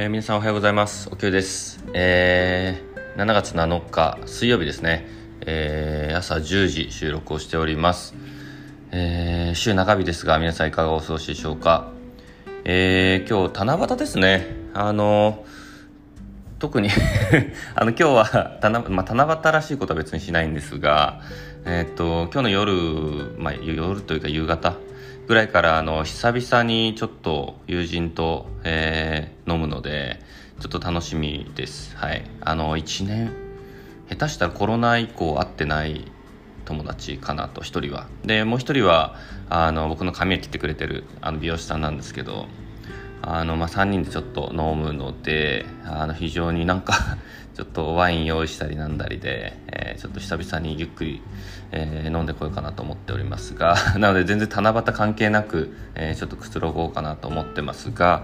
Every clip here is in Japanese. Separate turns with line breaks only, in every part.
えー皆さんおはようございます。おきゅうです。えー7月7日水曜日ですね。えー朝10時収録をしております。えー週中日ですが、皆さんいかがお過ごしでしょうか。えー今日七夕ですね。あの特に あの今日は七,、まあ、七夕らしいことは別にしないんですが、えっと今日の夜、まあ、夜というか夕方ぐらいからあの久々にちょっと友人と、えー飲むのでちょっと楽しみです。はい。あの1年下手したらコロナ以降会ってない友達かなと1人は。でもう1人はあの僕の髪を切ってくれてるあの美容師さんなんですけどあの、まあ、3人でちょっと飲むのであの非常になんかちょっとワイン用意したりなんだりで、えーちょっと久々にゆっくり、えー飲んでこようかなと思っておりますが なので全然七夕関係なく、えーちょっとくつろごうかなと思ってますが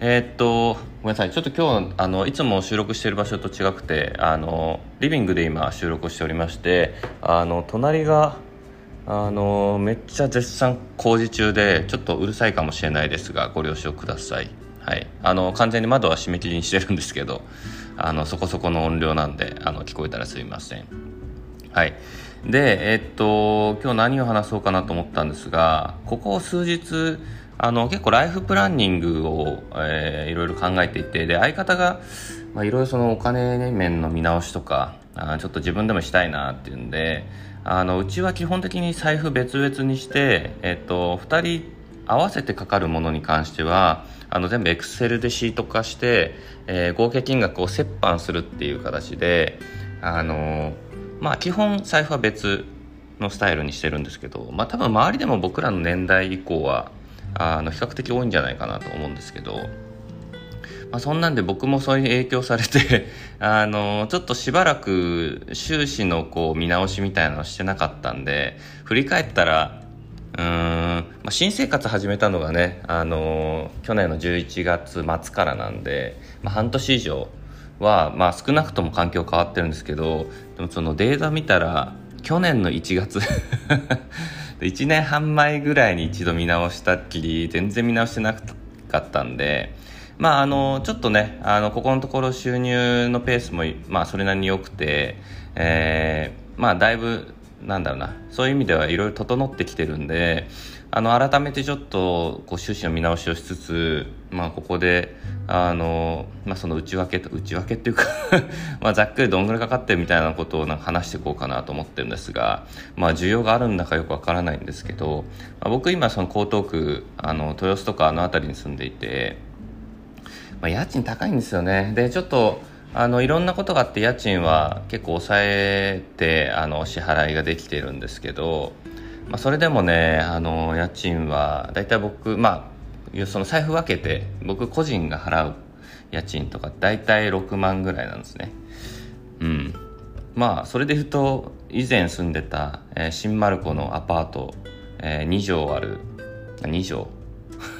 えーっとごめんなさい。ちょっと今日あのいつも収録している場所と違くてあのリビングで今収録しておりましてあの隣があのめっちゃ絶賛工事中でちょっとうるさいかもしれないですがご了承ください。はい。あの完全に窓は閉め切りにしてるんですけどあのそこそこの音量なんであの聞こえたらすいません。はい。でえっと今日何を話そうかなと思ったんですがここ数日あの結構ライフプランニングを、えーいろいろ考えていてで相方が、まあ、いろいろそのお金面の見直しとかあちょっと自分でもしたいなっていうんであのうちは基本的に財布別々にして、えっと、2人合わせてかかるものに関してはあの全部エクセルでシート化して、えー合計金額を折半するっていう形であのまあ基本財布は別のスタイルにしてるんですけど、まあ、多分周りでも僕らの年代以降はあの比較的多いんじゃないかなと思うんですけど、まあ、そんなんで僕もそういう影響されて あのちょっとしばらく収支のこう見直しみたいなのしてなかったんで振り返ったらうん、まあ、新生活始めたのがね、あの去年の11月末からなんで、まあ、半年以上は、まあ、少なくとも環境変わってるんですけどでもそのデータ見たら去年の1月 1年半前ぐらいに一度見直したっきり全然見直してなかったんでまああのちょっとねあのここのところ収入のペースも、まあ、それなりに良くて、えーまあだいぶなんだろうな。そういう意味ではいろいろ整ってきてるんであの改めてちょっとこう収支の見直しをしつつ、まあ、ここであの、まあ、その内訳と内訳っていうか まあざっくりどんぐらいかかってるみたいなことをなんか話していこうかなと思ってるんですが、まあ、需要があるんだかよくわからないんですけど、まあ、僕今その江東区あの豊洲とかあの辺りに住んでいて、まあ、家賃高いんですよね。でちょっとあのいろんなことがあって家賃は結構抑えてあの支払いができてるんですけど、まあ、それでもねあの家賃はだいたい僕まあその財布分けて僕個人が払う家賃とかだいたい6万ぐらいなんですね。うん。まあそれで言うと以前住んでた、えー新丸子のアパート、え2畳ある2畳？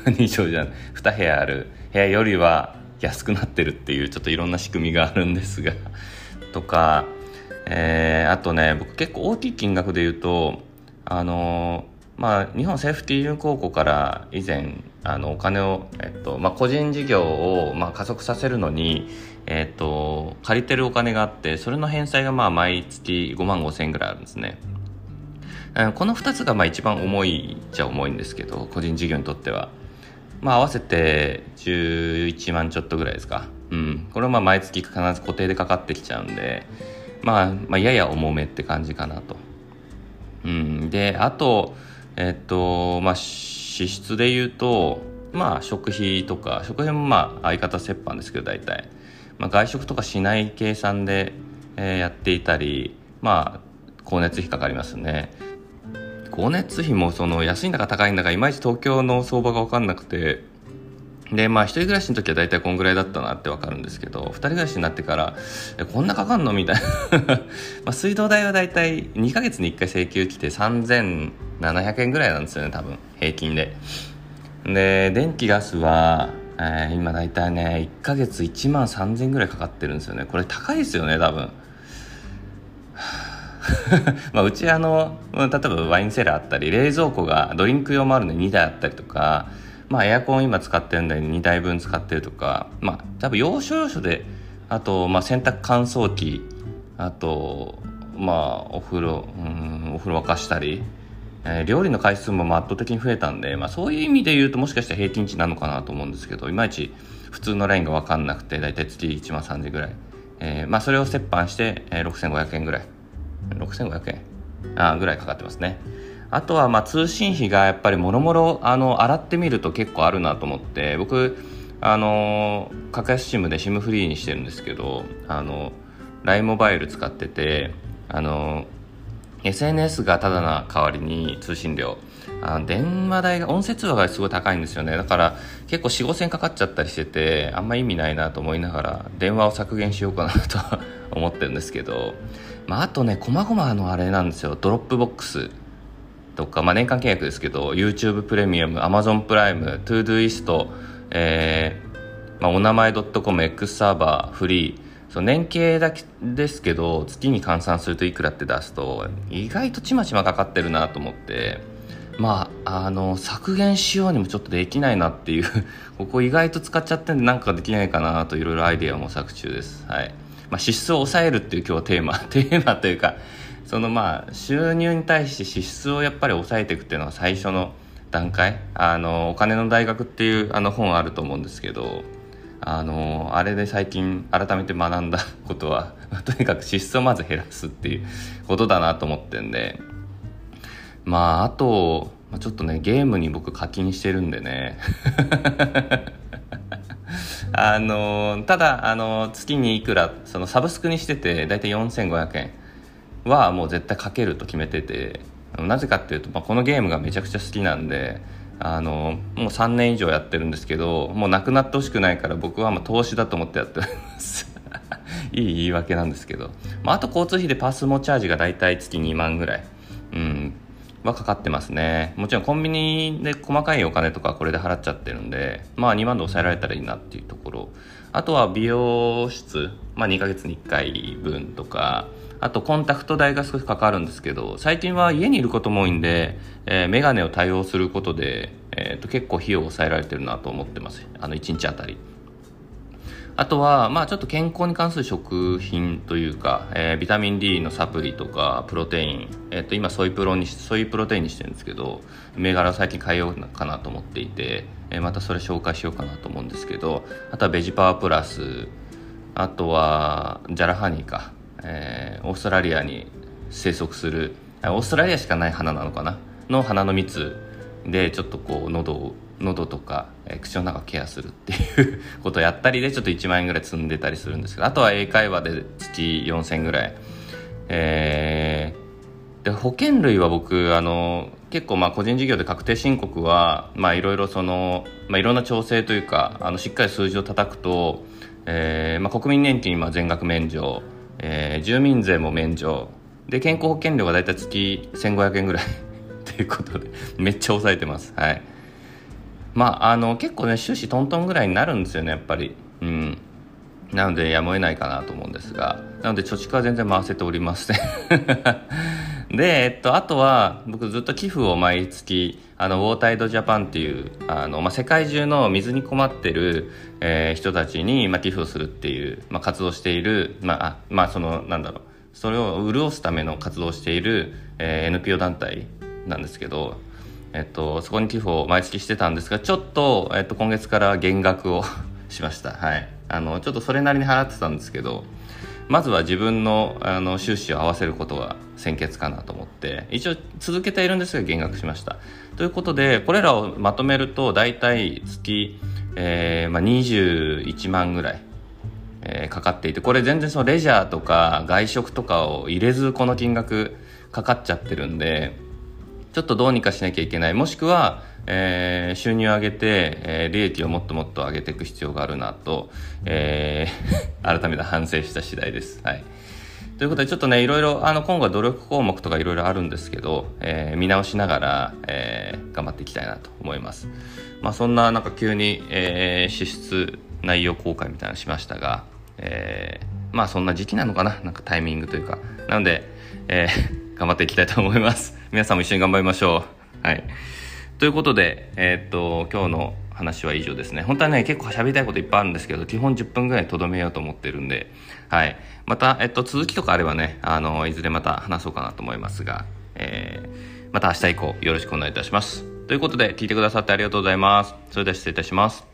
2畳じゃない2部屋ある部屋よりは安くなってるっていうちょっといろんな仕組みがあるんですが とか、えーあとね僕結構大きい金額で言うとあのーまあ日本セーフティーユニオン高校から以前あのお金を、えっとまあ、個人事業を、まあ、加速させるのに、えっと、借りてるお金があってそれの返済がまあ毎月5万5千円ぐらいあるんですね。この2つがまあ一番重いっちゃ重いんですけど個人事業にとっては。まあ合わせて11万ちょっとぐらいですか。うん。これはまあ毎月必ず固定でかかってきちゃうんでまあ、まあ、やや重めって感じかなと。うん。であとえっとまあ支出で言うとまあ食費とか食費もまあ相方折半ですけど大体、まあ、外食とかしない計算で、えーやっていたりまあ光熱費かかりますね。光熱費もその安いんだか高いんだかいまいち東京の相場が分かんなくて。でまあ一人暮らしの時は大体こんぐらいだったなって分かるんですけど二人暮らしになってからこんなかかんのみたいな。まあ水道代は大体2ヶ月に1回請求来て3700円ぐらいなんですよね多分。平均で。で電気ガスは、えー今大体ね1ヶ月1万3000円ぐらいかかってるんですよね。これ高いですよね多分。まあうちあの例えばワインセラーあったり冷蔵庫がドリンク用もあるのに2台あったりとかまあエアコン今使ってるんで2台分使ってるとかまあ多分要所要所であとまあ洗濯乾燥機あとまあお風呂うんお風呂沸かしたり、えー、料理の回数も圧倒的に増えたんで、まあ、そういう意味で言うともしかしたら平均値なのかなと思うんですけどいまいち普通のラインが分かんなくて大体月1万3000ぐらい、えー、まあそれを折半して、えー、6500円ぐらい。6500円。あぐらいかかってますね。あとはまあ通信費がやっぱりもろもろ洗ってみると結構あるなと思って僕あの格安 SIM で SIM フリーにしてるんですけどあの LINE モバイル使っててあの SNS がただな代わりに通信料。あ電話代が音声通話がすごい高いんですよね。だから結構45000かかっちゃったりしててあんま意味ないなと思いながら電話を削減しようかなと 思ってるんですけど、まあ、あとねこまごまのあれなんですよ。 Dropbox とか、まあ、年間契約ですけど YouTube プレミアム Amazon プライム ToDoist えーまあ、お名前 .com X サーバーフリー。その年計だけですけど月に換算するといくらって出すと意外とちまちまかかってるなと思って。まああの削減しようにもちょっとできないなっていう。ここ意外と使っちゃってんで何かできないかなといろいろアイデアを模索中です。はい。まあ、支出を抑えるっていう今日テーマ テーマというかそのまあ収入に対して支出をやっぱり抑えていくっていうのが最初の段階。あのお金の大学っていうあの本あると思うんですけどあのあれで最近改めて学んだことは とにかく支出をまず減らすっていうことだなと思ってんでまああとちょっとねゲームに僕課金してるんでね。あのただあの月にいくらそのサブスクにしてて大体4500円はもう絶対かけると決めててなぜかっていうと、まあ、このゲームがめちゃくちゃ好きなんであのもう3年以上やってるんですけどもうなくなってほしくないから僕はまあ投資だと思ってやっております。いい言い訳なんですけど、まあ、あと交通費でパスモチャージが大体月2万ぐらい、はかかってますねもちろんコンビニで細かいお金とかこれで払っちゃってるんでまあ2万で抑えられたらいいなっていうところあとは美容室、まあ、2ヶ月に1回分とかあとコンタクト代が少しかかるんですけど、最近は家にいることも多いんで、えー、メガネを対応することで、えー、と結構費用を抑えられてるなと思ってます。あの1日あたり。あとは、まあちょっと健康に関する食品というか、えー、ビタミン D のサプリとか、プロテイン、え、ー、と今ソイプロにソイプロテインにしてるんですけど、銘柄を最近変えようかなと思っていて、えー、またそれ紹介しようかなと思うんですけど、あとはベジパワープラス、あとはジャラハニーか、えー、オーストラリアに生息するオーストラリアしかない花なのかな？の花の蜜でちょっとこう喉喉とか、えー、口の中ケアするっていうことをやったりでちょっと1万円ぐらい積んでたりするんですけどあとは英会話で月4000ぐらい。えー、で保険類は僕あの結構まあ個人事業で確定申告はいろいろその、まあ、いろんな調整というかあのしっかり数字を叩くと、えーまあ、国民年金は全額免除えー、住民税も免除。で健康保険料が大体月1500円ぐらい。ということでめっちゃ抑えてます。はい。まああの結構ね収支トントンぐらいになるんですよねやっぱり。うん。なのでやむを得ないかなと思うんですが。なので貯蓄は全然回せておりません。で、えっと、あとは僕ずっと寄付を毎月あのウォータイドジャパンっていうあの、まあ、世界中の水に困ってる、えー、人たちに、まあ、寄付をするっていう、まあ、活動している、まあまあ、そのなんだろう。それを潤すための活動をしている、えー、NPO 団体なんですけど、えっと、そこに寄付を毎月してたんですがちょっと、えっと、今月から減額を しました。はい。あのちょっとそれなりに払ってたんですけどまずは自分のあの収支を合わせることが先決かなと思って一応続けているんですが減額しました。ということでこれらをまとめると大体月、えーまあ、21万ぐらい、えー、かかっていてこれ全然そのレジャーとか外食とかを入れずこの金額かかっちゃってるんでちょっとどうにかしなきゃいけないもしくはえー、収入を上げて、えー、利益をもっともっと上げていく必要があるなと、えー、改めて反省した次第です。はい。ということで、ちょっとね、いろいろ、あの、今後は努力項目とかいろいろあるんですけど、えー、見直しながら、えー、頑張っていきたいなと思います。まあ、そんな、なんか急に、えー、支出内容公開みたいなのしましたが、えー、まあ、そんな時期なのかななんかタイミングというか。なので、えー、頑張っていきたいと思います。皆さんも一緒に頑張りましょう。はい。ということで、えー、っと、今日の話は以上ですね。本当はね、結構喋りたいこといっぱいあるんですけど、基本10分ぐらいにとどめようと思ってるんで、はい。また、えっと、続きとかあればね、あの、いずれまた話そうかなと思いますが、えー、また明日以降よろしくお願いいたします。ということで、聞いてくださってありがとうございます。それでは失礼いたします。